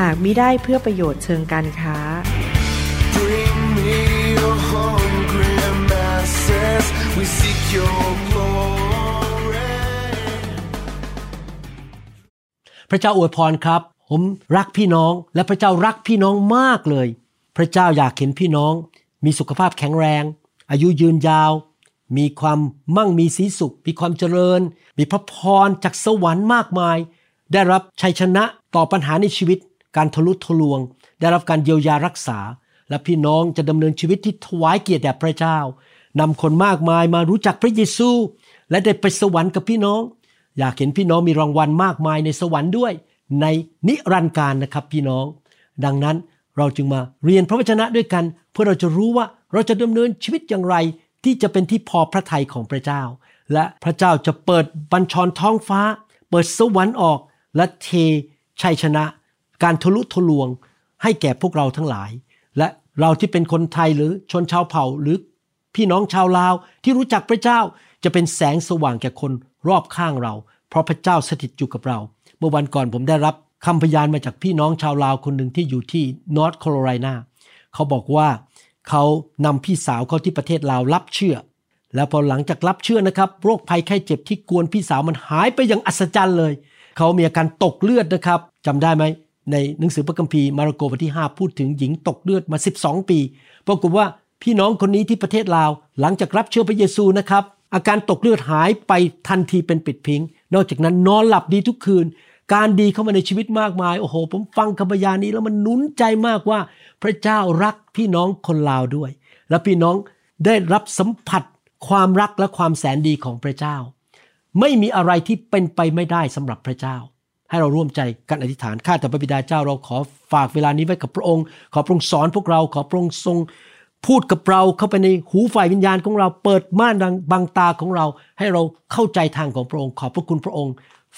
หากมิได้เพื่อประโยชน์เชิงการค้า Bring me your hungry masses. We seek your glory. พระเจ้าอวยพรครับ ผมรักพี่น้องและพระเจ้ารักพี่น้องมากเลย พระเจ้าอยากเห็นพี่น้อง มีสุขภาพแข็งแรง อายุยืนยาว มีความมั่งมีสีสุข มีความเจริญ มีพระพรจากสวรรค์มากมาย ได้รับชัยชนะต่อปัญหาในชีวิต การทะลุทะลวง ได้รับการเยียวยารักษา และพี่น้องจะดำเนินชีวิตที่ถวายเกียรติแด่พระเจ้านำคนมากมายมารู้จักพระเยซู และได้ไปสวรรค์กับพี่น้อง อยากเห็นพี่น้องมีรางวัลมากมายในสวรรค์ด้วย ในนิรันดร์การนะครับพี่น้อง ดังนั้นเราจึงมาเรียนพระวจนะด้วยกัน เพื่อเราจะรู้ว่าเราจะดำเนินชีวิตอย่างไร ที่จะเป็นที่พอพระทัยของพระเจ้า และพระเจ้าจะเปิดบัญชรท้องฟ้า เปิดสวรรค์ออกและเทชัยชนะ การทะลุทะลวงให้แก่พวกเราทั้งหลาย และเราที่เป็นคนไทยหรือชนชาวเผ่าหรือพี่น้องชาวลาวที่รู้จักพระเจ้าจะเป็นแสงสว่างแก่คนรอบข้างเรา เพราะพระเจ้าสถิตอยู่กับเรา เมื่อวันก่อนผมได้รับคำพยานมาจากพี่น้องชาวลาวคนหนึ่งที่อยู่ที่นอร์ทแคโรไลนาเขาบอกว่าเขานำพี่สาวเขาที่ประเทศลาวรับเชื่อ แล้วพอหลังจากรับเชื่อนะครับ โรคภัยไข้เจ็บที่กวนพี่สาวมันหายไปอย่างอัศจรรย์เลย เขามีอาการตกเลือดนะครับจำได้ไหม ในหนังสือพระคัมภีร์มาระโกบทที่ 5 พูดถึงหญิงตกเลือดมา 12 ปีปรากฏว่าพี่น้องคนนี้ที่ประเทศลาว หลังจากรับเชื่อพระเยซูนะครับ อาการตกเลือดหายไปทันทีเป็นปิดพิง นอกจากนั้นนอนหลับดีทุกคืน การดีเข้ามาในชีวิตมากมาย โอ้โห ผมฟังคำพยานนี้แล้วมันนุนใจมากว่า พระเจ้ารักพี่น้องคนลาวด้วย และพี่น้องได้รับสัมผัสความรักและความแสนดีของพระเจ้า ไม่มีอะไรที่เป็นไปไม่ได้สำหรับพระเจ้า ให้เราร่วมใจกันอธิษฐานข้าแต่พระบิดาเจ้าเราขอฝากเวลานี้ไว้กับพระองค์ ขอพระองค์สอนพวกเราขอพระองค์ทรงพูดกับเราเข้าไปในหูฝ่ายวิญญาณของเราเปิดม่านบังตาของเรา ให้เราเข้าใจทางของพระองค์ ขอบพระคุณพระองค์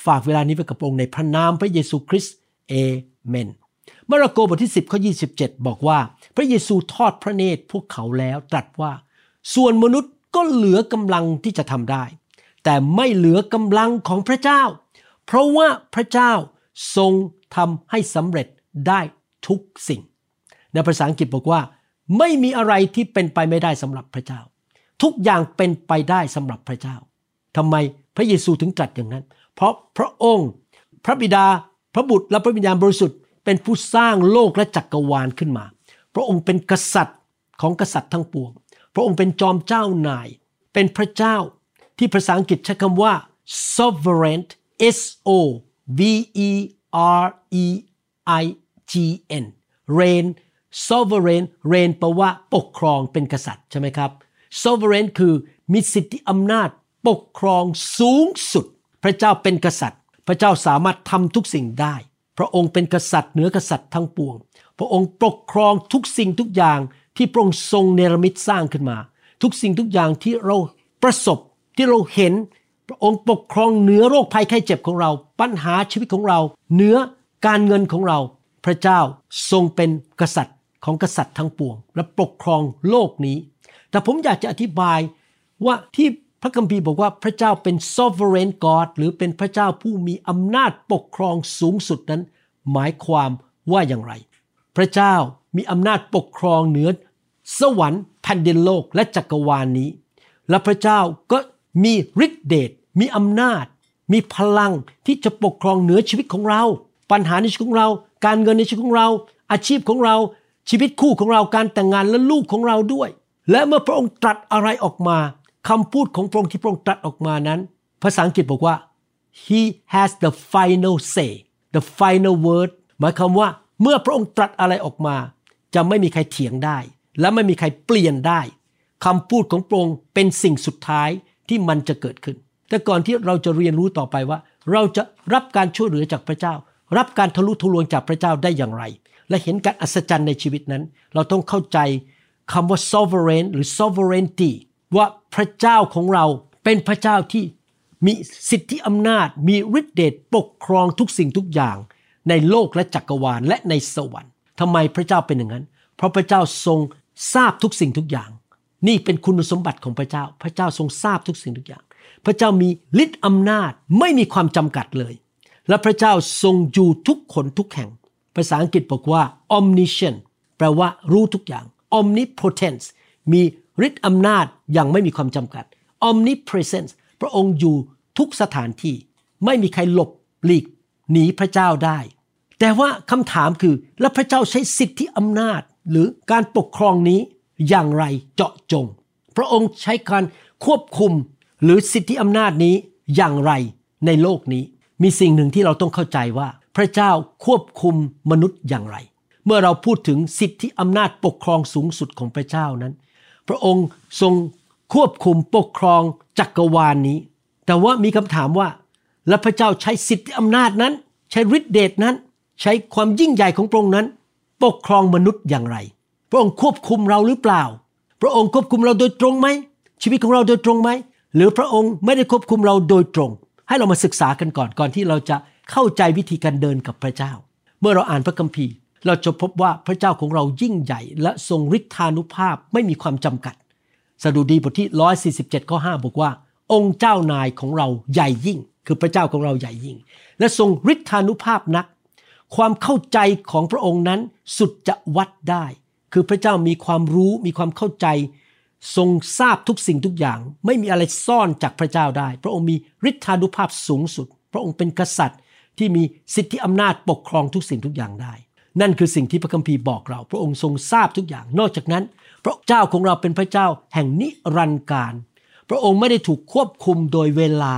ฝากเวลานี้ไว้กับพระองค์ในพระนามพระเยซูคริสต์เอเมนมาระโกบทที่ 10ข้อ27 บอกว่า พระเยซูทอดพระเนตรพวกเขาแล้วตรัสว่า ส่วนมนุษย์ก็เหลือกำลังที่จะทำได้ แต่ไม่เหลือกำลังของพระเจ้า เพราะว่าพระเจ้าทรงทำให้สำเร็จได้ทุกสิ่ง ในภาษาอังกฤษบอกว่า ไม่มีอะไรที่เป็นไปไม่ได้สำหรับพระเจ้า ทุกอย่างเป็นไปได้สำหรับพระเจ้าทำไมพระเยซูถึงตรัสอย่างนั้น เพราะพระองค์ พระบิดา พระบุตรและพระวิญญาณบริสุทธิ์เป็นผู้สร้างโลกและจักกรวาลขึ้นมา พระองค์เป็นกษัตริย์ของกษัตริย์ทั้งปวง พระองค์เป็นจอมเจ้านาย เป็นพระเจ้าที่ภาษาอังกฤษใช้คำว่า sovereign S O V E R E I G N reign sovereign reign แปลว่าปกครองเป็นกษัตริย์ใช่ไหมครับ sovereign คือมีสิทธิอำนาจปกครองสูงสุด พระเจ้าเป็นกษัตริย์ พระเจ้าสามารถทำทุกสิ่งได้ พระองค์เป็นกษัตริย์เหนือกษัตริย์ทั้งปวง พระองค์ปกครองทุกสิ่งทุกอย่างที่พระองค์ทรงเนรมิตสร้างขึ้นมา ทุกสิ่งทุกอย่างที่เราประสบที่เราเห็น องค์ปกครองเหนือโรคภัยไข้เจ็บของเรา ปัญหาชีวิตของเรา เหนือการเงินของเรา พระเจ้าทรงเป็นกษัตริย์ของกษัตริย์ทั้งปวง และปกครองโลกนี้ แต่ผมอยากจะอธิบายว่าที่พระคัมภีร์บอกว่าพระเจ้าเป็น sovereign God หรือเป็นพระเจ้าผู้มีอำนาจปกครองสูงสุดนั้น หมายความว่าอย่างไร พระเจ้ามีอำนาจปกครองเหนือ สวรรค์แผ่นดินโลกและจักรวาลนนี้ และพระเจ้าก็ มีฤทธิเดชมีอำนาจ มีพลังที่จะปกครองเหนือชีวิตของเรา ปัญหาในชีวิตของเรา การเงินในชีวิตของเรา อาชีพของเรา ชีวิตคู่ของเราการแต่งงานและลูกของเราด้วย และเมื่อพระองค์ตรัสอะไรออกมาคำพูดของพระองค์ที่พระองค์ตรัสออกมานั้น ภาษาอังกฤษบอกว่า he has the final say the final word หมายความว่าเมื่อพระองค์ตรัสอะไรออกมา จะไม่มีใครเถียงได้ และไม่มีใครเปลี่ยนได้คำพูดของพระองค์เป็นสิ่งสุดท้าย ที่มันจะเกิดขึ้น แต่ก่อนที่เราจะเรียนรู้ต่อไปว่า เราจะรับการช่วยเหลือจากพระเจ้า รับการทะลุทะลวงจากพระเจ้าได้อย่างไร และเห็นการอัศจรรย์ในชีวิตนั้น เราต้องเข้าใจคำว่า sovereign หรือ sovereignty ว่าพระเจ้าของเราเป็นพระเจ้าที่มีสิทธิอำนาจ มีฤทธิเดชปกครองทุกสิ่งทุกอย่าง ในโลกและจักรวาลและในสวรรค์ทำไมพระเจ้าเป็นอย่างนั้น เพราะพระเจ้าทรงทราบทุกสิ่งทุกอย่าง นี่เป็นคุณสมบัติของพระเจ้า พระเจ้าทรงทราบทุกสิ่งทุกอย่าง พระเจ้ามีฤทธิ์อำนาจไม่มีความจำกัดเลย และพระเจ้าทรงอยู่ทุกคนทุกแห่ง ภาษาอังกฤษบอกว่า omniscient แปลว่ารู้ทุกอย่าง omnipotence มีฤทธิ์อำนาจอย่างไม่มีความจำกัด omnipresence พระองค์อยู่ทุกสถานที่ ไม่มีใครหลบหลีกหนีพระเจ้าได้ แต่ว่าคำถามคือ แล้วพระเจ้าใช้สิทธิอำนาจ หรือการปกครองนี้ อย่างไรเจาะจง พระองค์ใช้การควบคุมหรือสิทธิอำนาจนี้อย่างไรในโลกนี้ มีสิ่งหนึ่งที่เราต้องเข้าใจว่า พระเจ้าควบคุมมนุษย์อย่างไร เมื่อเราพูดถึงสิทธิอำนาจปกครองสูงสุดของพระเจ้านั้น พระองค์ทรงควบคุมปกครองจักรวาลนนี้ แต่ว่ามีคำถามว่า แล้วพระเจ้าใช้สิทธิอำนาจนั้น ใช้ฤทธิเดชนั้น ใช้ความยิ่งใหญ่ของพระองค์นั้น ปกครองมนุษย์อย่างไร พระองค์ควบคุมเราหรือเปล่า พระองค์ควบคุมเราโดยตรงไหม ชีวิตของเราโดยตรงไหม หรือพระองค์ไม่ได้ควบคุมเราโดยตรง ให้เรามาศึกษากันก่อนก่อนที่เราจะเข้าใจวิธีการเดินกับพระเจ้า เมื่อเราอ่านพระคัมภีร์ เราจะพบว่าพระเจ้าของเรายิ่งใหญ่ และทรงฤทธานุภาพไม่มีความจำกัด สดุดีบทที่ 147 ข้อ 5 บอกว่า องค์เจ้านายของเราใหญ่ยิ่ง คือพระเจ้าของเราใหญ่ยิ่ง และทรงฤทธานุภาพนัก ความเข้าใจของพระองค์นั้นสุดจะวัดได้ คือพระเจ้ามีความรู้มีความเข้าใจ ทรงทราบทุกสิ่งทุกอย่าง ไม่มีอะไรซ่อนจากพระเจ้าได้ พระองค์มีฤทธานุภาพสูงสุด พระองค์เป็นกษัตริย์ที่มีสิทธิอำนาจปกครองทุกสิ่งทุกอย่างได้ นั่นคือสิ่งที่พระคัมภีร์บอกเรา พระองค์ทรงทราบทุกอย่าง นอกจากนั้น พระเจ้าของเราเป็นพระเจ้าแห่งนิรันดร์การ พระองค์ไม่ได้ถูกควบคุมโดยเวลา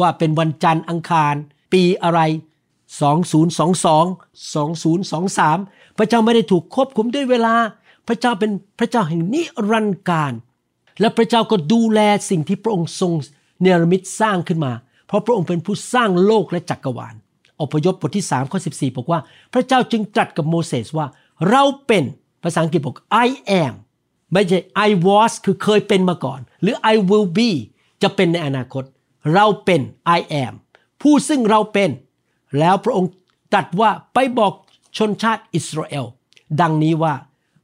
ว่าเป็นวันจันทร์อังคาร ปีอะไร 2022 2023 พระเจ้าไม่ได้ถูกควบคุมด้วยเวลา พระเจ้าเป็นพระเจ้าแห่งนิรันดร์การ และพระเจ้าก็ดูแลสิ่งที่พระองค์ทรงเนรมิตสร้างขึ้นมา เพราะพระองค์เป็นผู้สร้างโลกและจักรวาล อพยพบทที่3ข้อ14 บอกว่า พระเจ้าจึงตรัสกับโมเสสว่า เราเป็นภาษาอังกฤษบอก I am ไม่ใช่ I was คือเคยเป็นมาก่อน หรือ I will be จะเป็นในอนาคต เราเป็น I am ผู้ซึ่งเราเป็น แล้วพระองค์ตรัสว่าไปบอก ชนชาติอิสราเอล ดังนี้ว่า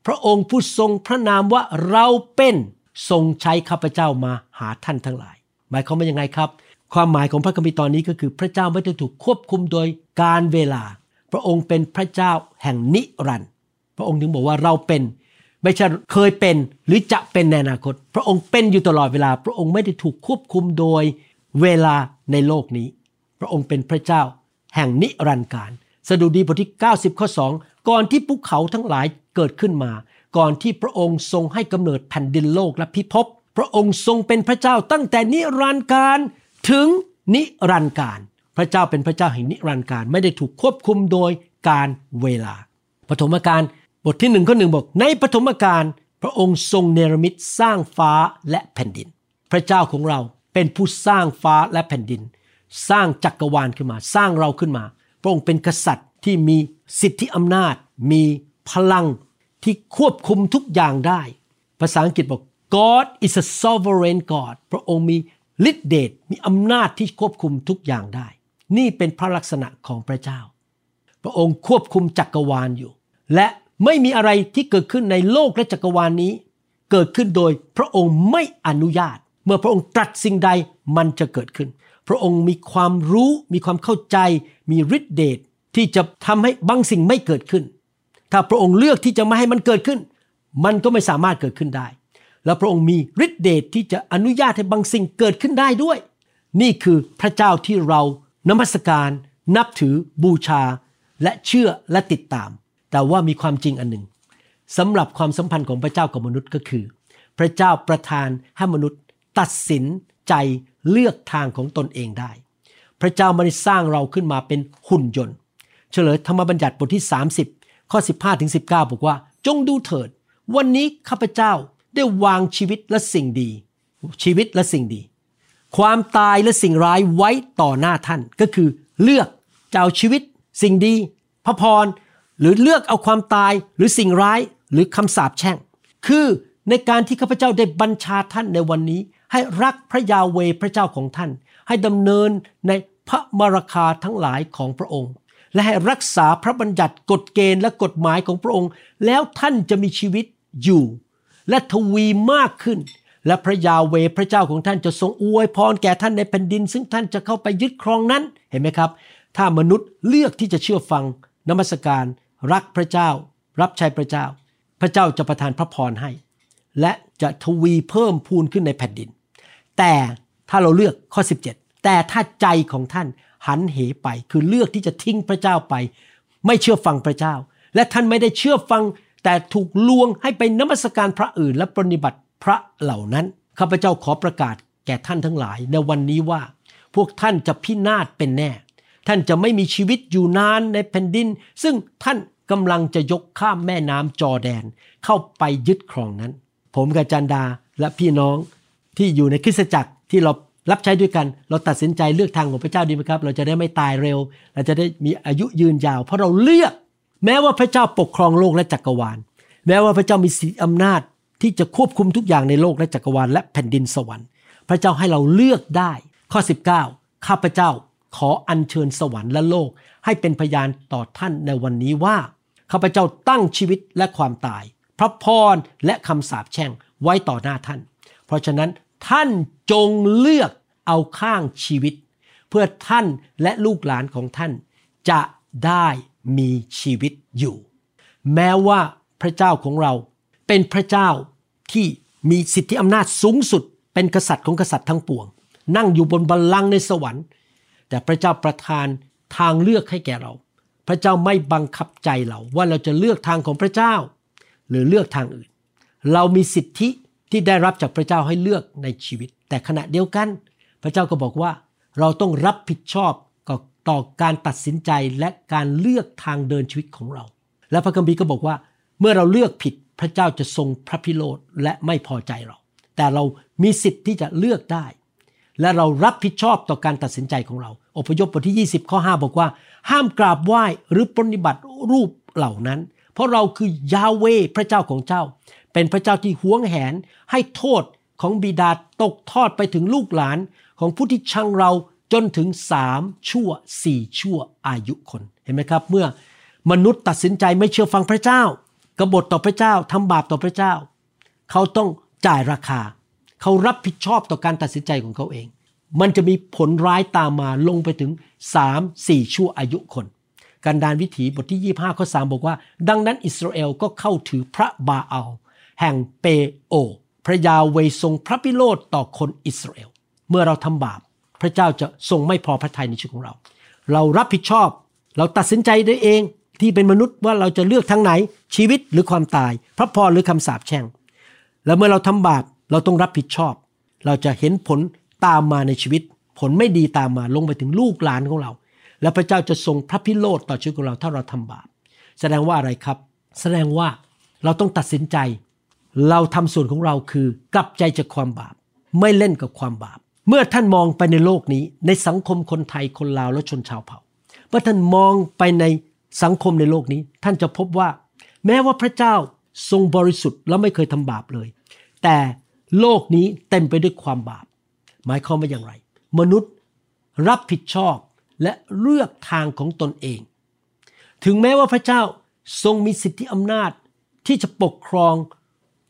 พระองค์ผู้ทรงพระนามว่าเราเป็นทรงใช้ข้าพเจ้ามาหาท่านทั้งหลาย หมายความว่ายังไงครับ ความหมายของพระคัมภีร์ตอนนี้ก็คือพระเจ้าไม่ได้ถูกควบคุมโดยการเวลา พระองค์เป็นพระเจ้าแห่งนิรันดร์พระองค์ถึงบอกว่าเราเป็นไม่ใช่เคยเป็นหรือจะเป็นในอนาคต พระองค์เป็นอยู่ตลอดเวลา พระองค์ไม่ได้ถูกควบคุมโดยเวลาในโลกนี้ พระองค์เป็นพระเจ้าแห่งนิรันดร์การ สดุดีบทที่ 90 ข้อ 2 ก่อนที่ภูเขาทั้งหลายเกิดขึ้นมา ก่อนที่พระองค์ทรงให้กำเนิดแผ่นดินโลกและพิภพพระองค์ทรงเป็นพระเจ้าตั้งแต่นิรันดร์การถึงนิรันดร์การ พระเจ้าเป็นพระเจ้าแห่งนิรันดร์การไม่ได้ถูกควบคุมโดยกาลเวลา ปฐมกาลบทที่หนึ่งข้อหนึ่งบอก ในปฐมกาลพระองค์ทรงเนรมิตสร้างฟ้าและแผ่นดิน พระเจ้าของเราเป็นผู้สร้างฟ้าและแผ่นดิน สร้างจักรวาลขึ้นมา สร้างเราขึ้นมา พระองค์เป็นกษัตริย์ที่มีสิทธิอำนาจ มีพลังที่ควบคุมทุกอย่างได้ ภาษาอังกฤษบอก God is a sovereign God พระองค์มีฤทธิเดชมีอำนาจที่ควบคุมทุกอย่างได้ นี่เป็นพระลักษณะของพระเจ้า พระองค์ควบคุมจักรวาลอยู่ และไม่มีอะไรที่เกิดขึ้นในโลกและจักรวาลนี้ เกิดขึ้นโดยพระองค์ไม่อนุญาต เมื่อพระองค์ตรัสสิ่งใดมันจะเกิดขึ้น พระองค์มีความรู้ มีความเข้าใจ มีฤทธิเดชที่จะทำให้บางสิ่งไม่เกิดขึ้น ถ้าพระองค์เลือกที่จะไม่ให้มันเกิดขึ้น มันก็ไม่สามารถเกิดขึ้นได้ แล้วพระองค์มีฤทธิเดชที่จะอนุญาตให้บางสิ่งเกิดขึ้นได้ด้วย นี่คือพระเจ้าที่เรานมัสการ นับถือบูชา และเชื่อและติดตาม แต่ว่ามีความจริงอันหนึ่งสำหรับความสัมพันธ์ของพระเจ้ากับมนุษย์ก็คือ พระเจ้าประทานให้มนุษย์ ตัดสินใจ เลือกทางของตนเองได้ พระเจ้าไม่ได้สร้างเราขึ้นมาเป็นหุ่นยนต์ เฉลยธรรมบัญญัติบทที่ 30 ข้อ 15ถึง19 บอกว่า จงดูเถิด วันนี้ข้าพเจ้าได้วางชีวิตและสิ่งดี ชีวิตและสิ่งดี ความตายและสิ่งร้ายไว้ต่อหน้าท่านก็คือเลือกจะเอาชีวิต สิ่งดี พระพรหรือเลือกเอาความตายหรือสิ่งร้ายหรือคำสาปแช่ง คือในการที่ข้าพเจ้าได้บัญชาท่านในวันนี้ ให้รักพระยาเวพระเจ้าของท่าน ให้ดำเนินในพระมรคาทั้งหลายของพระองค์ และให้รักษาพระบัญญัติกฎเกณฑ์และกฎหมายของพระองค์ แล้วท่านจะมีชีวิตอยู่ และทวีมากขึ้น และพระยาเวพระเจ้าของท่านจะทรงอวยพรแก่ท่านในแผ่นดิน ซึ่งท่านจะเข้าไปยึดครองนั้นเห็นไหมครับ ถ้ามนุษย์เลือกที่จะเชื่อฟังนมัสการ รักพระเจ้า รับใช้พระเจ้า พระเจ้าจะประทานพระพรให้ และจะทวีเพิ่มพูนขึ้นในแผ่นดิน แต่ถ้าเราเลือกข้อ 17 แต่ถ้าใจของท่านหันเหไป คือเลือกที่จะทิ้งพระเจ้าไป ไม่เชื่อฟังพระเจ้า และท่านไม่ได้เชื่อฟัง แต่ถูกลวงให้ไปนมัสการพระอื่น และปฏิบัติพระเหล่านั้นข้าพเจ้าขอประกาศแก่ท่านทั้งหลาย ในวันนี้ว่า พวกท่านจะพินาศเป็นแน่ ท่านจะไม่มีชีวิตอยู่นานในแผ่นดิน ซึ่งท่านกำลังจะยกข้ามแม่น้ำจอแดน เข้าไปยึดครองนั้น ผมกับจันดาและพี่น้อง ที่อยู่ในคริสตจักรที่เรารับใช้ด้วยกัน เราตัดสินใจเลือกทางของพระเจ้าดีไหมครับ เราจะได้ไม่ตายเร็ว เราจะได้มีอายุยืนยาว เพราะเราเลือก แม้ว่าพระเจ้าปกครองโลกและจักรวาล แม้ว่าพระเจ้ามีสิทธิอำนาจที่จะควบคุมทุกอย่างในโลกและจักรวาลและแผ่นดินสวรรค์ พระเจ้าให้เราเลือกได้ ข้อ 19 ข้าพเจ้าขออัญเชิญสวรรค์และโลก ให้เป็นพยานต่อท่านในวันนี้ว่าข้าพเจ้าตั้งชีวิตและความตาย พระพรและคำสาปแช่งไว้ต่อหน้าท่าน เพราะฉะนั้นท่านจงเลือกเอาข้างชีวิต เพื่อท่านและลูกหลานของท่าน จะได้มีชีวิตอยู่ แม้ว่าพระเจ้าของเราเป็นพระเจ้าที่มีสิทธิอำนาจสูงสุด เป็นกษัตริย์ของกษัตริย์ทั้งปวง นั่งอยู่บนบัลลังก์ในสวรรค์ แต่พระเจ้าประทานทางเลือกให้แก่เรา พระเจ้าไม่บังคับใจเราว่าเราจะเลือกทางของพระเจ้า หรือเลือกทางอื่น เรามีสิทธิ ที่ได้รับจากพระเจ้าให้เลือกในชีวิต แต่ขณะเดียวกัน พระเจ้าก็บอกว่าเราต้องรับผิดชอบต่อการตัดสินใจและการเลือกทางเดินชีวิตของเรา และพระคัมภีร์ก็บอกว่า เมื่อเราเลือกผิดพระเจ้าจะทรงพระพิโรธและไม่พอใจเรา แต่เรามีสิทธิ์ที่จะเลือกได้ และเรารับผิดชอบต่อการตัดสินใจของเรา อพยพบทที่ 20 ข้อ 5 บอกว่า ห้ามกราบไหว้หรือปฏิบัติรูปเหล่านั้น เพราะเราคือยาเวพระเจ้าของเจ้า เป็นพระเจ้าที่หวงแหนให้โทษของบิดาตกทอดไปถึงลูกหลานของผู้ที่ชังเราจนถึงสามชั่วสี่ชั่วอายุคนเห็นไหมครับ เมื่อมนุษย์ตัดสินใจไม่เชื่อฟังพระเจ้ากบฏต่อพระเจ้าทำบาปต่อพระเจ้า เขาต้องจ่ายราคา เขารับผิดชอบต่อการตัดสินใจของเขาเอง มันจะมีผลร้ายตามมาลงไปถึงสามสี่ชั่วอายุคน การดานวิถีบทที่ 25ข้อ3บอกว่า ดังนั้นอิสราเอลก็เข้าถือพระบาอัล แห่งเปโอ พระยาเวทรงพระพิโรธต่อคนอิสราเอล เมื่อเราทำบาป พระเจ้าจะทรงไม่พอพระทัยในชีวิตของเรา เรารับผิดชอบ เราตัดสินใจได้เองที่เป็นมนุษย์ว่าเราจะเลือกทางไหนชีวิตหรือความตาย พระพรหรือคำสาปแช่ง แล้วเมื่อเราทำบาปเราต้องรับผิดชอบ เราจะเห็นผลตามมาในชีวิต ผลไม่ดีตามมาลงไปถึงลูกหลานของเรา และพระเจ้าจะทรงพระพิโรธต่อชีวิตของเราถ้าเราทำบาป แสดงว่าอะไรครับ แสดงว่าเราต้องตัดสินใจ เราทำส่วนของเราคือกลับใจจากความบาป ไม่เล่นกับความบาป เมื่อท่านมองไปในโลกนี้ ในสังคมคนไทยคนลาวและชนชาวเผ่าเมื่อท่านมองไปในสังคมในโลกนี้ ท่านจะพบว่า แม้ว่าพระเจ้าทรงบริสุทธิ์และไม่เคยทำบาปเลย แต่โลกนี้เต็มไปด้วยความบาป หมายความว่าอย่างไร มนุษย์รับผิดชอบและเลือกทางของตนเอง ถึงแม้ว่าพระเจ้าทรงมีสิทธิอำนาจที่จะปกครอง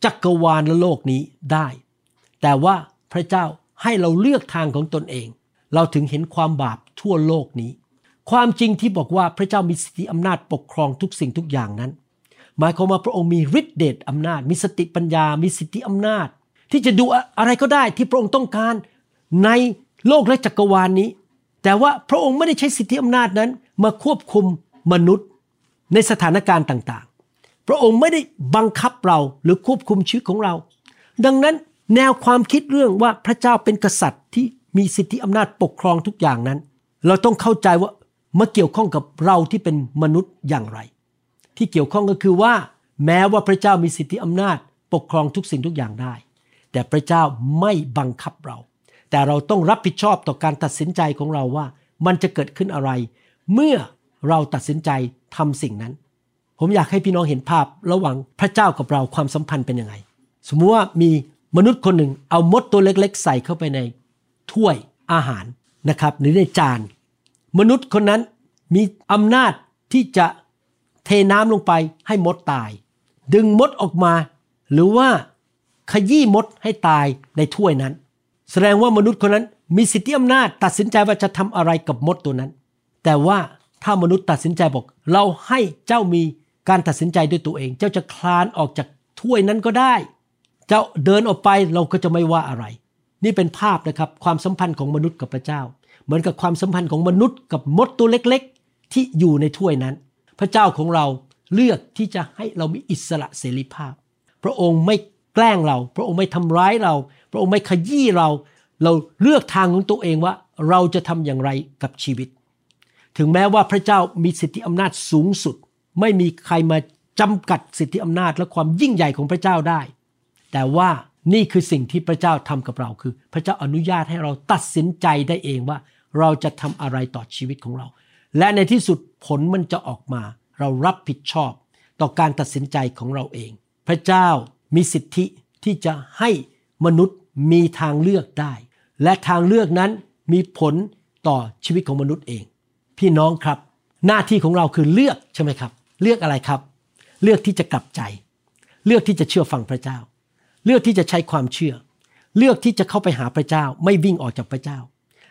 จักรวาลและโลกนี้ได้ แต่ว่าพระเจ้าให้เราเลือกทางของตนเอง เราถึงเห็นความบาปทั่วโลกนี้ ความจริงที่บอกว่าพระเจ้ามีสิทธิอำนาจปกครองทุกสิ่งทุกอย่างนั้น หมายความว่าพระองค์มีฤทธิเดชอำนาจ มีสติปัญญา มีสิทธิอำนาจ ที่จะดูอะไรก็ได้ที่พระองค์ต้องการในโลกและจักรวาลนนี้ แต่ว่าพระองค์ไม่ได้ใช้สิทธิอำนาจนั้น มาควบคุมมนุษย์ในสถานการณ์ต่าง พระองค์ไม่ได้บังคับเราหรือควบคุมชีวิตของเรา ดังนั้นแนวความคิดเรื่องว่าพระเจ้าเป็นกษัตริย์ที่มีสิทธิอำนาจปกครองทุกอย่างนั้น เราต้องเข้าใจว่ามาเกี่ยวข้องกับเราที่เป็นมนุษย์อย่างไร ที่เกี่ยวข้องก็คือว่าแม้ว่าพระเจ้ามีสิทธิอำนาจปกครองทุกสิ่งทุกอย่างได้ แต่พระเจ้าไม่บังคับเรา แต่เราต้องรับผิดชอบต่อการตัดสินใจของเราว่ามันจะเกิดขึ้นอะไร เมื่อเราตัดสินใจทำสิ่งนั้น ผมอยากให้พี่น้องเห็นภาพระหว่างพระเจ้ากับเราความสัมพันธ์เป็นยังไง สมมุติว่ามีมนุษย์คนหนึ่งเอามดตัวเล็กๆ ใส่เข้าไปในถ้วยอาหารนะครับหรือในจาน มนุษย์คนนั้นมีอำนาจที่จะเทน้ำลงไปให้มดตาย ดึงมดออกมา หรือว่าขยี้มดให้ตายในถ้วยนั้น แสดงว่ามนุษย์คนนั้นมีสิทธิอำนาจตัดสินใจว่าจะทำอะไรกับมดตัวนั้น แต่ว่าถ้ามนุษย์ตัดสินใจบอก เราให้เจ้ามี การตัดสินใจด้วยตัวเอง เจ้าจะคลานออกจากถ้วยนั้นก็ได้ เจ้าเดินออกไปเราก็จะไม่ว่าอะไร นี่เป็นภาพนะครับความสัมพันธ์ของมนุษย์กับพระเจ้า เหมือนกับความสัมพันธ์ของมนุษย์กับมดตัวเล็กๆ ที่อยู่ในถ้วยนั้น พระเจ้าของเราเลือกที่จะให้เรามีอิสระเสรีภาพ พระองค์ไม่แกล้งเรา พระองค์ไม่ทำร้ายเรา พระองค์ไม่ขยี้เรา เราเลือกทางของตัวเองว่าเราจะทำอย่างไรกับชีวิต ถึงแม้ว่าพระเจ้ามีสิทธิอำนาจสูงสุด ไม่มีใครมาจำกัดสิทธิอำนาจและความยิ่งใหญ่ของพระเจ้าได้ แต่ว่านี่คือสิ่งที่พระเจ้าทำกับเราคือ พระเจ้าอนุญาตให้เราตัดสินใจได้เองว่า เราจะทำอะไรต่อชีวิตของเรา และในที่สุดผลมันจะออกมา เรารับผิดชอบ ต่อการตัดสินใจของเราเอง พระเจ้ามีสิทธิที่จะให้มนุษย์มีทางเลือกได้ และทางเลือกนั้นมีผลต่อชีวิตของมนุษย์เอง พี่น้องครับ หน้าที่ของเราคือเลือกใช่ไหมครับ เลือกอะไรครับ เลือกที่จะกลับใจ เลือกที่จะเชื่อฟังพระเจ้า เลือกที่จะใช้ความเชื่อ เลือกที่จะเข้าไปหาพระเจ้า ไม่วิ่งออกจากพระเจ้า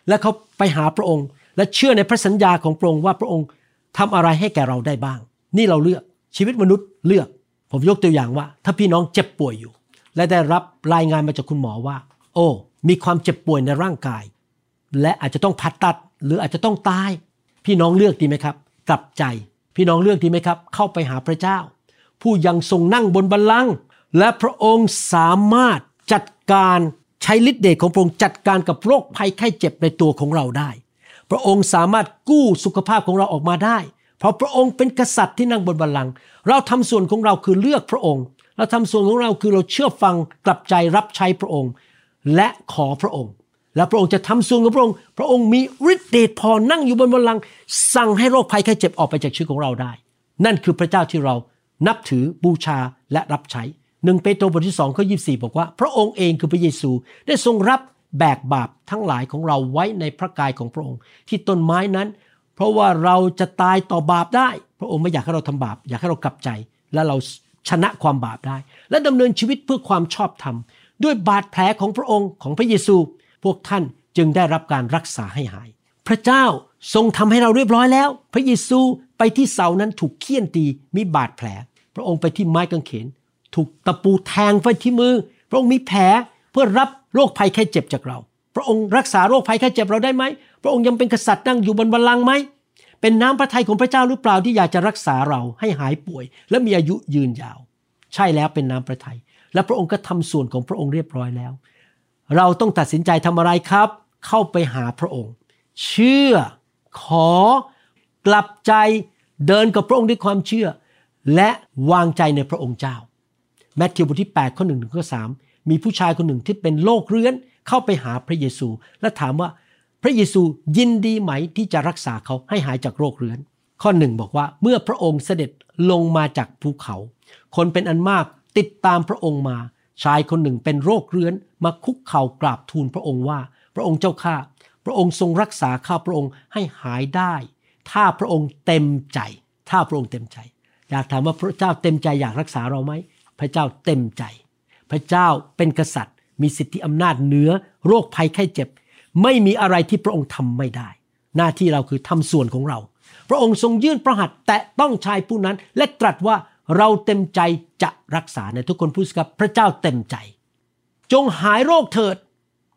และเขาไปหาพระองค์ และเชื่อในพระสัญญาของพระองค์ว่าพระองค์ทำอะไรให้แก่เราได้บ้าง นี่เราเลือกชีวิตมนุษย์เลือก ผมยกตัวอย่างว่า ถ้าพี่น้องเจ็บป่วยอยู่ และได้รับรายงานมาจากคุณหมอว่า โอ้ มีความเจ็บป่วยในร่างกาย และอาจจะต้องผ่าตัด หรืออาจจะต้องตาย พี่น้องเลือกดีไหมครับ กลับใจ พี่น้องเลือกดีไหมครับ เข้าไปหาพระเจ้า ผู้ยังทรงนั่งบนบัลลังก์และพระองค์สามารถจัดการใช้ฤทธิ์เดชของพระองค์จัดการกับโรคภัยไข้เจ็บในตัวของเราได้ พระองค์สามารถกู้สุขภาพของเราออกมาได้ เพราะพระองค์เป็นกษัตริย์ที่นั่งบนบัลลังก์เราทำส่วนของเราคือเลือกพระองค์ เราทำส่วนของเราคือเราเชื่อฟังกลับใจรับใช้พระองค์ และขอพระองค์ และพระองค์จะทำส่วนของพระองค์ พระองค์มีฤทธิ์เดชพอนั่งอยู่บนบัลลังก์สั่งให้โรคภัยไข้เจ็บออกไปจากชีวิตของเราได้ นั่นคือพระเจ้าที่เรานับถือบูชาและรับใช้หนึ่งเปโตรบทที่สองข้อยีบอกว่า พระองค์เองคือพระเยซูได้ทรงรับแบกบาปทั้งหลายของเราไว้ในพระกายของพระองค์ ที่ต้นไม้นั้น เพราะว่าเราจะตายต่อบาปได้ พระองค์ไม่อยากให้เราทำบาป อยากให้เรากลับใจ และเราชนะความบาปได้ และดำเนินชีวิตเพื่อความชอบธรรม ด้วยบาดแผลของพระองค์ของพระเยซู พวกท่านจึงได้รับการรักษาให้หาย พระเจ้าทรงทำให้เราเรียบร้อยแล้ว พระเยซูไปที่เสานั้นถูกเคี่ยนตีมีบาดแผล พระองค์ไปที่ไม้กางเขน ถูกตะปูแทงไปที่มือ พระองค์มีแผลเพื่อรับโรคภัยไข้เจ็บจากเรา พระองค์รักษาโรคภัยไข้เจ็บเราได้ไหม พระองค์ยังเป็นกษัตริย์นั่งอยู่บนบัลลังก์ไหม เป็นน้ำพระทัยของพระเจ้าหรือเปล่าที่อยากจะรักษาเราให้หายป่วย และมีอายุยืนยาว ใช่แล้วเป็นน้ำพระทัยและพระองค์ก็ทำส่วนของพระองค์เรียบร้อยแล้ว เราต้องตัดสินใจทำอะไรครับ เข้าไปหาพระองค์ เชื่อขอกลับใจเดินกับพระองค์ด้วยความเชื่อ และวางใจในพระองค์เจ้าแมทธิวบทที่8ข้อ1ถึงข้อ3มีผู้ชายคนหนึ่งที่เป็นโรคเรื้อนเข้าไปหาพระเยซู และถามว่าพระเยซูยินดีไหมที่จะรักษาเขาให้หายจากโรคเรื้อน ข้อหนึ่งบอกว่าเมื่อพระองค์เสด็จลงมาจากภูเขา คนเป็นอันมากติดตามพระองค์มา ชายคนหนึ่งเป็นโรคเรื้อนมาคุกเข่ากราบทูลพระองค์ว่า พระองค์เจ้าข้าพระองค์ทรงรักษาข้าพระองค์ให้หายได้ ถ้าพระองค์เต็มใจ ถ้าพระองค์เต็มใจ อยากถามว่าพระเจ้าเต็มใจอยากรักษาเราไหมพระเจ้าเต็มใจ พระเจ้าเป็นกษัตริย์ มีสิทธิอำนาจเหนือโรคภัยไข้เจ็บ ไม่มีอะไรที่พระองค์ทำไม่ได้ หน้าที่เราคือทำส่วนของเรา พระองค์ทรงยื่นพระหัตแตะต้องชายผู้นั้นและตรัสว่า เราเต็มใจจะรักษาในทุกคนพูดสิครับ พระเจ้าเต็มใจ จงหายโรคเถิด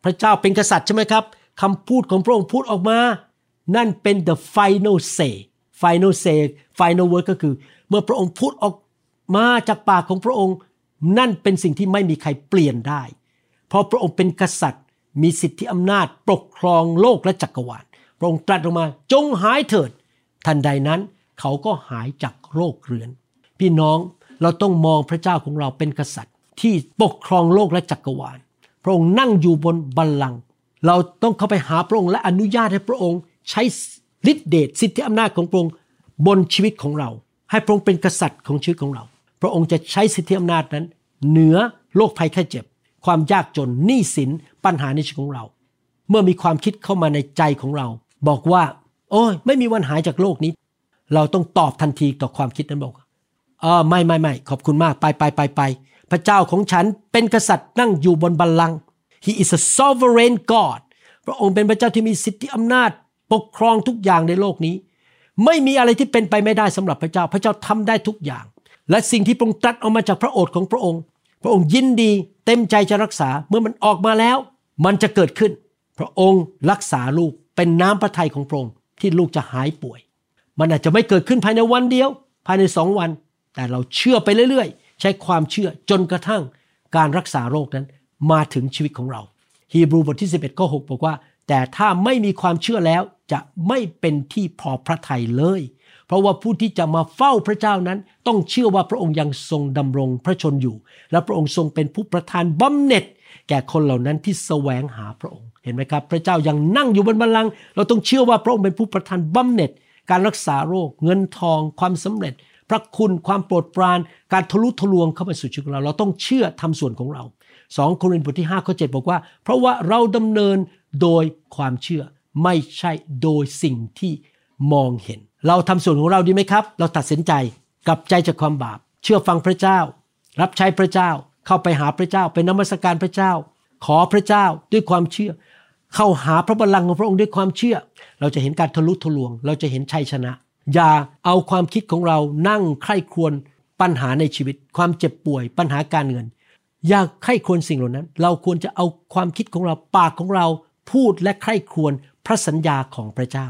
พระเจ้าเป็นกษัตริย์ใช่ไหมครับคำพูดของพระองค์พูดออกมา นั่นเป็น the final say final say final word ก็คือ เมื่อพระองค์พูดออกมาจากปากของพระองค์ นั่นเป็นสิ่งที่ไม่มีใครเปลี่ยนได้ เพราะพระองค์เป็นกษัตริย์ มีสิทธิอำนาจปกครองโลกและจักรวาลพระองค์ตรัสออกมาจงหายเถิด ทันใดนั้นเขาก็หายจากโรคเรื้อน พี่น้องเราต้องมองพระเจ้าของเราเป็นกษัตริย์ที่ปกครองโลกและจักรวาล พระองค์นั่งอยู่บนบัลลังก์เราต้องเข้าไปหาพระองค์และอนุญาตให้พระองค์ ใช้ฤทธิเดชสิทธิอำนาจของพระองค์บนชีวิตของเรา ให้พระองค์เป็นกษัตริย์ของชีวิตของเรา พระองค์จะใช้สิทธิอำนาจนั้น เหนือโรคภัยแค่เจ็บ ความยากจนหนี้สินปัญหาในชีวิตของเรา เมื่อมีความคิดเข้ามาในใจของเรา บอกว่า โอ้ยไม่มีวันหายจากโลกนี้ เราต้องตอบทันทีต่อความคิดนั้นบอก เออไม่ไม่ไม่ขอบคุณมากไปไปไปไปพระเจ้าของฉันเป็นกษัตริย์นั่งอยู่บนบัลลังก์ He is a sovereign God พระองค์เป็นพระเจ้าที่มีสิทธิอำนาจปกครองทุกอย่างในโลกนี้ ไม่มีอะไรที่เป็นไปไม่ได้สำหรับพระเจ้า พระเจ้าทำได้ทุกอย่าง และสิ่งที่พระองค์ตรัสออกมาจากพระโอษฐ์ของพระองค์ พระองค์ยินดีเต็มใจจะรักษาเมื่อมันออกมาแล้ว มันจะเกิดขึ้น พระองค์รักษาลูกเป็นน้ำพระทัยของพระองค์ที่ลูกจะหายป่วย มันอาจจะไม่เกิดขึ้นภายในวันเดียว ภายในสองวัน แต่เราเชื่อไปเรื่อยๆ ใช้ความเชื่อจนกระทั่งการรักษาโรคนั้นมาถึงชีวิตของเราฮีบรูบทที่ 11ข้อ6บอกว่า แต่ถ้าไม่มีความเชื่อแล้วจะไม่เป็นที่พอพระทัยเลย เพราะว่าผู้ที่จะมาเฝ้าพระเจ้านั้น ต้องเชื่อว่าพระองค์ยังทรงดำรงพระชนอยู่ และพระองค์ทรงเป็นผู้ประทานบำเหน็จ แก่คนเหล่านั้นที่แสวงหาพระองค์ เห็นไหมครับ พระเจ้ายังนั่งอยู่บนบัลลังก์เราต้องเชื่อว่าพระองค์เป็นผู้ประทานบำเหน็จ การรักษาโรค เงินทอง ความสำเร็จ ระคุณความโปรดปราน การทะลุทะลวงเข้ามาสู่ชีวิตเรา เราต้องเชื่อทำส่วนของเรา 2 โครินธ์บทที่5ข้อ7บอกว่า เพราะว่าเราดำเนินโดยความเชื่อไม่ใช่โดยสิ่งที่มองเห็น เราทำส่วนของเราดีไหมครับ เราตัดสินใจกลับใจจากความบาป เชื่อฟังพระเจ้า รับใช้พระเจ้า เข้าไปหาพระเจ้า เป็นนมัสการพระเจ้า ขอพระเจ้าด้วยความเชื่อ เข้าหาพระบัลลังก์ของพระองค์ด้วยความเชื่อ เราจะเห็นการทะลุทะลวง เราจะเห็นชัยชนะ อย่าเอาความคิดของเรานั่งใคร่ครวญปัญหาในชีวิต ความเจ็บป่วยปัญหาการเงิน อย่าใคร่ครวญสิ่งเหล่านั้น เราควรจะเอาความคิดของเราปากของเราพูดและใคร่ครวญพระสัญญาของพระเจ้า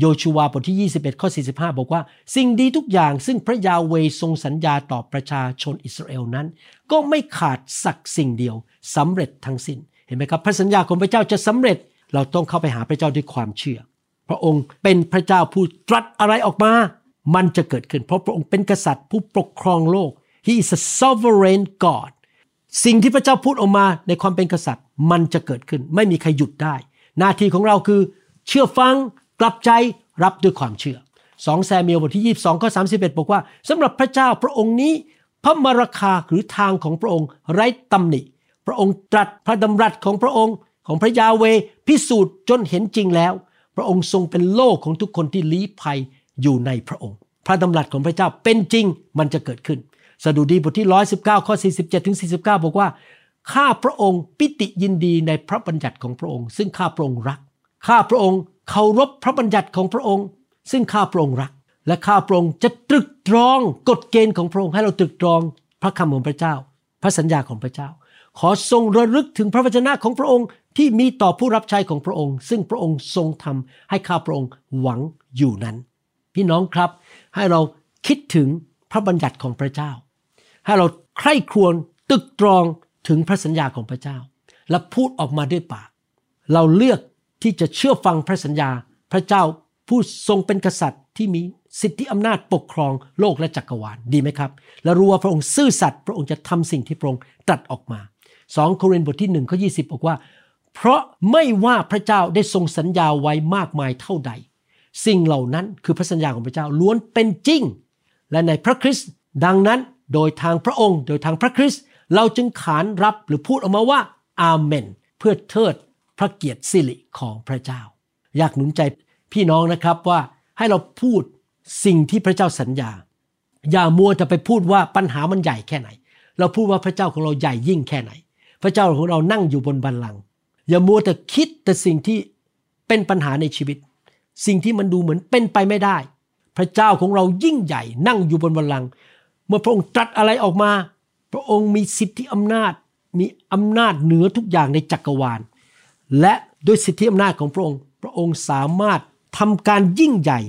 โยชูวาบทที่ 21 ข้อ 45 บอกว่า สิ่งดีทุกอย่างซึ่งพระยาเวทรงสัญญาต่อประชาชนอิสราเอลนั้น ก็ไม่ขาดสักสิ่งเดียวสำเร็จทั้งสิ้น เห็นไหมครับ พระสัญญาของพระเจ้าจะสำเร็จ เราต้องเข้าไปหาพระเจ้าด้วยความเชื่อ พระองค์เป็นพระเจ้าผู้ตรัสอะไรออกมา มันจะเกิดขึ้น เพราะพระองค์เป็นกษัตริย์ผู้ปกครองโลก He is a sovereign God สิ่งที่พระเจ้าพูดออกมาในความเป็นกษัตริย์ มันจะเกิดขึ้น ไม่มีใครหยุดได้ หน้าที่ของเราคือ เชื่อฟังกลับใจรับด้วยความเชื่อ2แซมเมียลบทที่ 22ข้อ31 บอกว่าสำหรับพระเจ้าพระองค์นี้ พระมรคาหรือทางของพระองค์ไร้ตำหนิ พระองค์ตรัสพระดำรัสของพระองค์ของพระยาเวพิสูจน์จนเห็นจริงแล้ว พระองค์ทรงเป็นโลกของทุกคนที่ลี้ภัยอยู่ในพระองค์ พระดำรัสของพระเจ้าเป็นจริงมันจะเกิดขึ้น สดุดีบทที่ 119 ข้อ 47 ถึง 49 บอกว่า ข้าพระองค์ปิติยินดีในพระบัญญัติของพระองค์ ซึ่งข้าพระองค์รัก ข้าพระองค์เคารพพระบัญญัติของพระองค์ ซึ่งข้าพระองค์รัก และข้าพระองค์จะตรึกตรองกฎเกณฑ์ของพระองค์ให้เราตรึกตรองพระคำของพระเจ้า พระสัญญาของพระเจ้า ขอทรงระลึกถึงพระวจนะของพระองค์ที่มีต่อผู้รับใช้ของพระองค์ ซึ่งพระองค์ทรงทำให้ข้าพระองค์หวังอยู่นั้น พี่น้องครับ ให้เราคิดถึงพระบัญญัติของพระเจ้า ให้เราใคร่ครวญตึกตรองถึงพระสัญญาของพระเจ้า และพูดออกมาด้วยปาก เราเลือกที่จะเชื่อฟังพระสัญญาพระเจ้าผู้ทรงเป็นกษัตริย์ที่มีสิทธิอำนาจปกครองโลกและจักรวาลดีไหมครับ และรู้ว่าพระองค์ซื่อสัตย์พระองค์จะทำสิ่งที่พระองค์ตรัสออกมา 2 โครินธ์บทที่1ข้อ20 บอกว่า เพราะไม่ว่าพระเจ้าได้ทรงสัญญาไว้มากมายเท่าใด สิ่งเหล่านั้นคือพระสัญญาของพระเจ้าล้วนเป็นจริง และในพระคริสต์ดังนั้นโดยทางพระองค์ โดยทางพระคริสต์เราจึงขานรับหรือพูดออกมาว่าอาเมน เพื่อเทิดพระเกียรติสิริของพระเจ้า อยากหนุนใจพี่น้องนะครับว่าให้เราพูดสิ่งที่พระเจ้าสัญญา อย่ามัวแต่ไปพูดว่าปัญหามันใหญ่แค่ไหน เราพูดว่าพระเจ้าของเราใหญ่ยิ่งแค่ไหน พระเจ้าของเรานั่งอยู่บนบัลลังก์อย่ามัวแต่คิดแต่สิ่งที่เป็นปัญหาในชีวิต สิ่งที่มันดูเหมือนเป็นไปไม่ได้ พระเจ้าของเรายิ่งใหญ่ นั่งอยู่บนบัลลังก์เมื่อพระองค์ตรัสอะไรออกมา พระองค์มีสิทธิอำนาจ มีอำนาจเหนือทุกอย่างในจักรวาล และด้วยสิทธิอำนาจของพระองค์ พระองค์สามารถทำการยิ่งใหญ่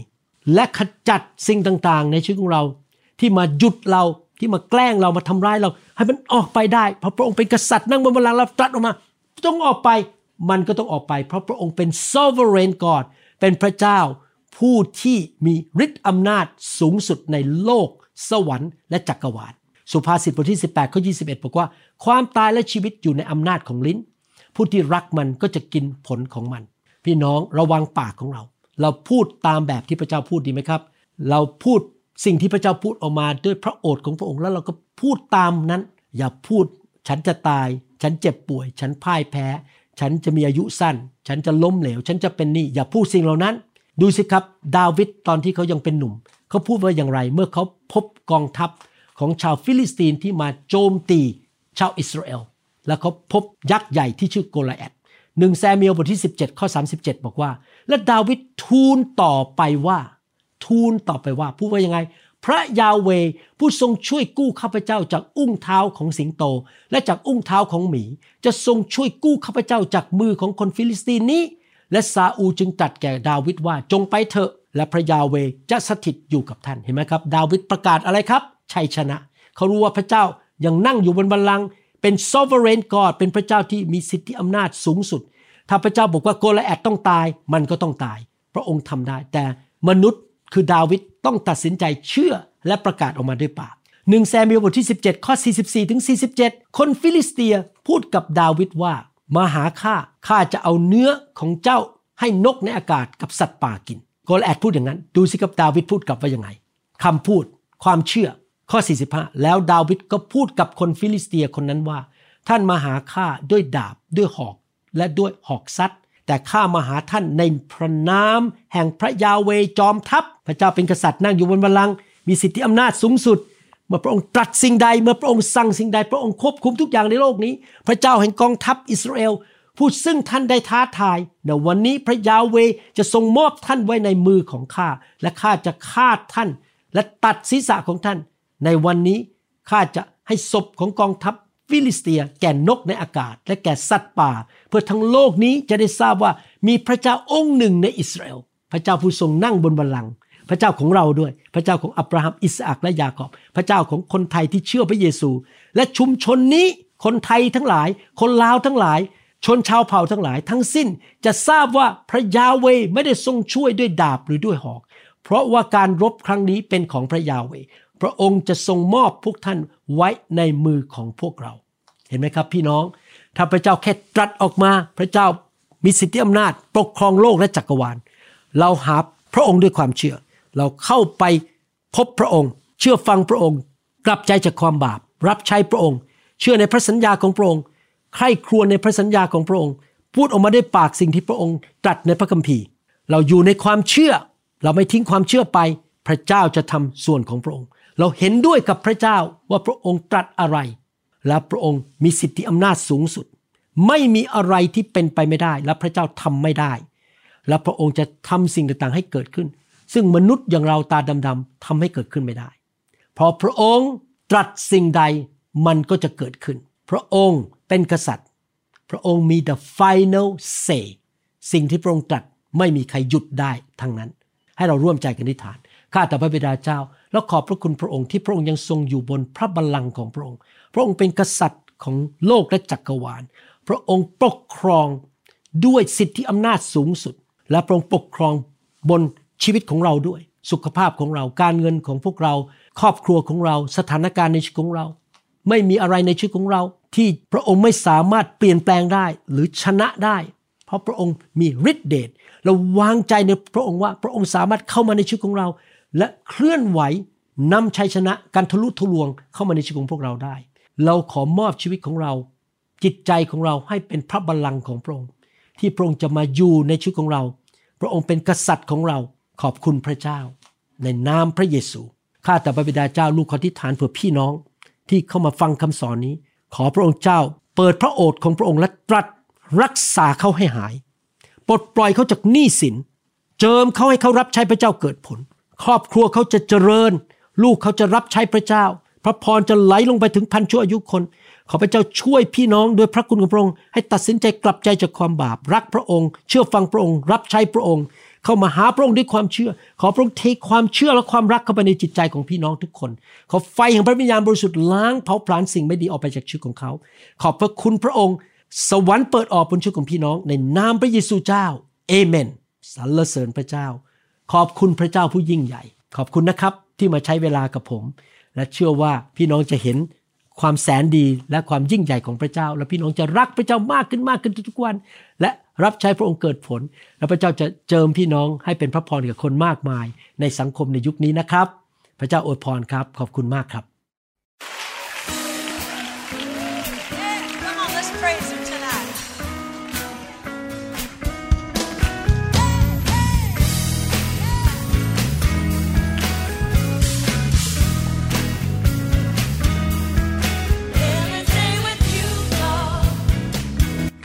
และขจัดสิ่งต่างๆ ในชีวิตของเรา ที่มาหยุดเรา ที่มาแกล้งเรามาทำร้ายเรา ให้มันออกไปได้เพราะพระองค์เป็นกษัตริย์นั่งบนบัลลังก์แล้วตรัสออกมา ต้องออกไปมันก็ต้องออกไป เพราะพระองค์เป็น sovereign God เป็นพระเจ้าผู้ที่มีฤทธิ์อำนาจสูงสุดในโลก สวรรค์และจักรวาลสุภาษิตบทที่ 18ข้อ21 บอกว่า ความตายและชีวิตอยู่ในอำนาจของลิ้น ผู้ที่รักมันก็จะกินผลของมัน พี่น้องระวังปากของเรา เราพูดตามแบบที่พระเจ้าพูดดีไหมครับ เราพูด สิ่งที่พระเจ้าพูดออกมาด้วยพระโอษฐ์ของพระองค์แล้วเราก็พูดตามนั้น อย่าพูด ฉันจะตาย ฉันเจ็บป่วย ฉันพ่ายแพ้ ฉันจะมีอายุสั้น ฉันจะล้มเหลว ฉันจะเป็นนี่อย่าพูดสิ่งเหล่านั้น ดูสิครับ ดาวิดตอนที่เขายังเป็นหนุ่ม เขาพูดว่าอย่างไร เมื่อเขาพบกองทัพของชาวฟิลิสเตีนที่มาโจมตีชาวอิสราเอลแล้วเขาพบยักษ์ใหญ่ที่ชื่อโกลิอัทหนึ่งซามูเอลบทที่ 17 ข้อ 37 บอกว่า และดาวิดทูลต่อไปว่า ทูลต่อไปว่าพูดว่ายังไง พระยาห์เวห์ผู้ทรงช่วยกู้ข้าพเจ้าจากอุ้งเท้าของสิงโต และจากอุ้งเท้าของหมี จะทรงช่วยกู้ข้าพเจ้าจากมือของคนฟิลิสตีนนี้ และซาอูลจึงตรัสแก่ดาวิดว่าจงไปเถอะ และพระยาห์เวห์จะสถิตอยู่กับท่านเห็นไหมครับ ดาวิดประกาศอะไรครับชัยชนะ เขารู้ว่าพระเจ้ายังนั่งอยู่บนบัลลังก์เป็น sovereign God เป็นพระเจ้าที่มีสิทธิอำนาจสูงสุดถ้าพระเจ้าบอกว่าโกลิอัทต้องตายมันก็ต้องตาย พระองค์ทำได้ แต่มนุษย์ คือดาวิดต้องตัดสินใจเชื่อและประกาศออกมาด้วยปากหนึ่งซามูเอลบทที่ 17 ข้อ 44ถึง47 คนฟิลิสเตียพูดกับดาวิดว่า มาหาข้าข้าจะเอาเนื้อของเจ้าให้นกในอากาศกับสัตว์ป่ากินโกลิอัทพูดอย่างนั้น ดูสิกับดาวิดพูดกลับว่ายังไงคำพูด ความเชื่อข้อ 45 แล้วดาวิดก็พูดกับคนฟิลิสเตียคนนั้นว่า ท่านมาหาข้าด้วยดาบด้วยหอก และด้วยหอกซัด แต่ข้ามาหาท่านในพระนามแห่งพระยาห์เวห์จอมทัพ พระเจ้าเป็นกษัตริย์นั่งอยู่บนบัลลังก์มีสิทธิอำนาจสูงสุด เมื่อพระองค์ตรัสสิ่งใด เมื่อพระองค์สั่งสิ่งใด พระองค์ควบคุมทุกอย่างในโลกนี้ พระเจ้าแห่งกองทัพอิสราเอลผู้ซึ่งท่านได้ท้าทายในวันนี้พระยาห์เวห์จะทรงมอบท่านไว้ในมือของข้า และข้าจะฆ่าท่าน และตัดศีรษะของท่าน ในวันนี้ข้าจะให้ศพของกองทัพ ฟิลิสเตีย แก่นกในอากาศ และแก่สัตว์ป่า เพื่อทั้งโลกนี้จะได้ทราบว่ามีพระเจ้าองค์หนึ่งในอิสราเอลพระเจ้าผู้ทรงนั่งบนบัลลังก์พระเจ้าของเราด้วย พระเจ้าของอับราฮัมอิสอัคและยาโคบพระเจ้าของคนไทยที่เชื่อพระเยซู และชุมชนนี้คนไทยทั้งหลาย คนลาวทั้งหลาย ชนชาวเผ่าทั้งหลาย ทั้งสิ้นจะทราบว่าพระยาเวไม่ได้ทรงช่วยด้วยดาบหรือด้วยหอก เพราะว่าการรบครั้งนี้เป็นของพระยาเว พระองค์จะทรงมอบพวกท่านไว้ในมือของพวกเรา เห็นไหมครับพี่น้อง ถ้าพระเจ้าแค่ตรัสออกมา พระเจ้ามีสิทธิอำนาจ ปกครองโลกและจักรวาล เราหาพระองค์ด้วยความเชื่อ เราเข้าไปพบพระองค์ เชื่อฟังพระองค์ กลับใจจากความบาป รับใช้พระองค์ เชื่อในพระสัญญาของพระองค์ใคร่ครวญในพระสัญญาของพระองค์ พูดออกมาด้วยปากสิ่งที่พระองค์ตรัสในพระคัมภีร์ เราอยู่ในความเชื่อ เราไม่ทิ้งความเชื่อไป พระเจ้าจะทำส่วนของพระองค์ เราเห็นด้วยกับพระเจ้าว่าพระองค์ตรัสอะไร และพระองค์มีสิทธิอำนาจสูงสุด ไม่มีอะไรที่เป็นไปไม่ได้ และพระเจ้าทำไม่ได้ และพระองค์จะทำสิ่งต่างๆให้เกิดขึ้น ซึ่งมนุษย์อย่างเราตาดำๆทำให้เกิดขึ้นไม่ได้พราะพระองค์ตรัสสิ่งใดมันก็จะเกิดขึ้น พระองค์เป็นกษัตริย์ พระองค์มี the final say สิ่งที่พระองค์ตรัสไม่มีใครหยุดได้ทั้งนั้น ให้เราร่วมใจกันอธิษฐาน ข้าแต่พระบิดาเจ้า แล้วขอบพระคุณพระองค์ที่พระองค์ยังทรงอยู่บนพระบัลลังก์ของพระองค์ พระองค์เป็นกษัตริย์ของโลกและจักรวาล พระองค์ปกครองด้วยสิทธิอำนาจสูงสุด และพระองค์ปกครองบนชีวิตของเราด้วย สุขภาพของเราการเงินของพวกเรา ครอบครัวของเราสถานการณ์ในชีวิตของเรา ไม่มีอะไรในชีวิตของเรา ที่พระองค์ไม่สามารถเปลี่ยนแปลงได้หรือชนะได้ เพราะพระองค์มีฤทธิเดชเราวางใจในพระองค์ว่าพระองค์สามารถเข้ามาในชีวิตของเรา และเคลื่อนไหวนำชัยชนะการทะลุทะลวงเข้ามาในชีวิตของพวกเราได้ เราขอมอบชีวิตของเรา จิตใจของเราให้เป็นพระบัลลังก์ของพระองค์ ที่พระองค์จะมาอยู่ในชีวิตของเรา พระองค์เป็นกษัตริย์ของเราขอบคุณพระเจ้า ในนามพระเยซูข้าแต่พระบิดาเจ้าลูกขอทิฏฐานเผื่อพี่น้อง ที่เข้ามาฟังคำสอนนี้ ขอพระองค์เจ้า เปิดพระโอษฐ์ของพระองค์และตรัสรักษาเขาให้หาย ปลดปล่อยเขาจากหนี้สิน เจิมเขาให้เขารับใช้พระเจ้าเกิดผล ครอบครัวเขาจะเจริญ ลูกเขาจะรับใช้พระเจ้า พระพรจะไหลลงไปถึงพันชั่วอายุคนขอพระเจ้าช่วยพี่น้องโดยพระคุณของพระองค์ให้ตัดสินใจกลับใจจากความบาป รักพระองค์ เชื่อฟังพระองค์ รับใช้พระองค์ เข้ามาหาพระองค์ด้วยความเชื่อ ขอพระองค์เทความเชื่อและความรักเข้าไปในจิตใจของพี่น้องทุกคน ขอไฟแห่งพระวิญญาณบริสุทธิ์ล้างเผาผลาญสิ่งไม่ดีออกไปจากชีวิตของเขา ขอบพระคุณพระองค์ สวรรค์เปิดออกบนชีวิตของพี่น้องในนามพระเยซูเจ้าเอเมนสรรเสริญพระเจ้า ขอบคุณพระเจ้าผู้ยิ่งใหญ่ ขอบคุณนะครับที่มาใช้เวลากับผม และเชื่อว่าพี่น้องจะเห็นความแสนดีและความยิ่งใหญ่ของพระเจ้า และพี่น้องจะรักพระเจ้ามากขึ้นมากขึ้นทุกวัน และรับใช้พระองค์เกิดผล และพระเจ้าจะเจิมพี่น้องให้เป็นพระพรกับคนมากมาย ในสังคมในยุคนี้นะครับ พระเจ้าอวยพรครับ ขอบคุณมากครับ Come on, let's praise Him